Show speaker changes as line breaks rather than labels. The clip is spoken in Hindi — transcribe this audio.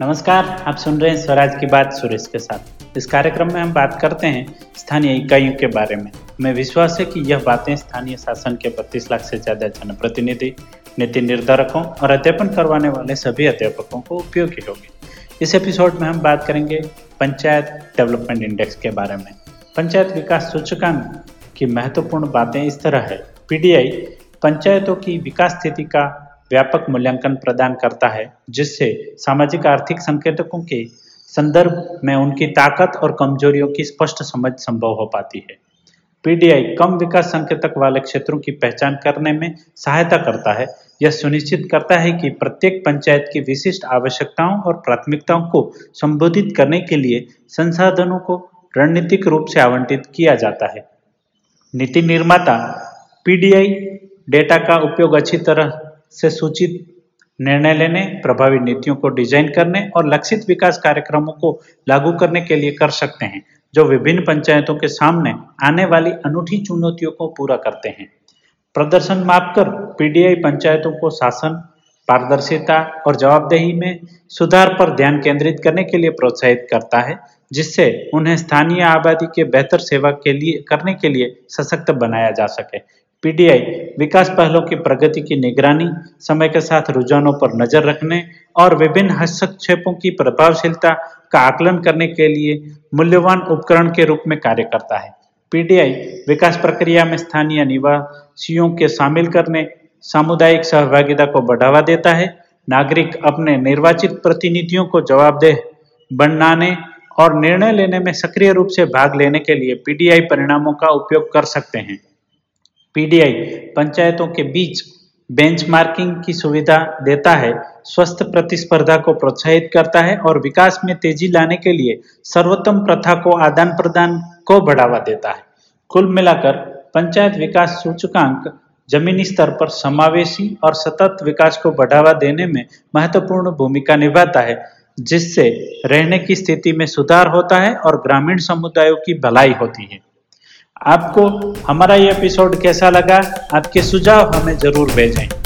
नमस्कार, आप सुन रहे हैं स्वराज की बात सुरेश के साथ। इस कार्यक्रम में हम बात करते हैं स्थानीय इकाइयों के बारे में। हमें विश्वास है कि यह बातें स्थानीय शासन के बत्तीस लाख से ज़्यादा जनप्रतिनिधि, नीति निर्धारकों और अध्यापन करवाने वाले सभी अध्यापकों को उपयोगी होगी। इस एपिसोड में हम बात करेंगे पंचायत डेवलपमेंट इंडेक्स के बारे में। पंचायत विकास सूचकांक की महत्वपूर्ण बातें इस तरह है। पीडीआई, पंचायतों की विकास स्थिति का व्यापक मूल्यांकन प्रदान करता है, जिससे सामाजिक आर्थिक संकेतकों के संदर्भ में उनकी ताकत और कमजोरियों की स्पष्ट समझ संभव हो पाती है। पीडीआई कम विकास संकेतक वाले क्षेत्रों की पहचान करने में सहायता करता है। यह सुनिश्चित करता है कि प्रत्येक पंचायत की विशिष्ट आवश्यकताओं और प्राथमिकताओं को संबोधित करने के लिए संसाधनों को रणनीतिक रूप से आवंटित किया जाता है। नीति निर्माता, पीडीआई डेटा का उपयोग अच्छी तरह से सूचित निर्णय लेने, प्रभावी नीतियों को डिज़ाइन करने और लक्षित विकास कार्यक्रमों को लागू करने के लिए कर सकते हैं, जो विभिन्न पंचायतों के सामने आने वाली अनूठी चुनौतियों को पूरा करते हैं। प्रदर्शन मापकर पीडीआई पंचायतों को शासन, पारदर्शिता और जवाबदेही में सुधार पर ध्यान केंद्रित करने के लिए प्रोत्साहित करता है, जिससे उन्हें स्थानीय आबादी के बेहतर सेवा के लिए, करने के लिए सशक्त बनाया जा सके। पीडीआई विकास पहलों की प्रगति की निगरानी, समय के साथ रुझानों पर नज़र रखने और विभिन्न हस्तक्षेपों की प्रभावशीलता का आकलन करने के लिए मूल्यवान उपकरण के रूप में कार्य करता है। पीडीआई विकास प्रक्रिया में स्थानीय निवासियों के शामिल करने, सामुदायिक सहभागिता को बढ़ावा देता है, नागरिक अपने निर्वाचित प्रतिनिधियों को जवाबदेह बनाने और निर्णय लेने में सक्रिय रूप से भाग लेने के लिए पीडीआई परिणामों का उपयोग कर सकते हैं। पीडीआई पंचायतों के बीच बेंचमार्किंग की सुविधा देता है, स्वस्थ प्रतिस्पर्धा को प्रोत्साहित करता है और विकास में तेज़ी लाने के लिए सर्वोत्तम प्रथा को आदान प्रदान को बढ़ावा देता है। कुल मिलाकर पंचायत विकास सूचकांक जमीनी स्तर पर समावेशी और सतत विकास को बढ़ावा देने में महत्वपूर्ण भूमिका निभाता है, जिससे रहने की स्थिति में सुधार होता है और ग्रामीण समुदायों की भलाई होती है। आपको हमारा ये एपिसोड कैसा लगा? आपके सुझाव हमें ज़रूर भेजें।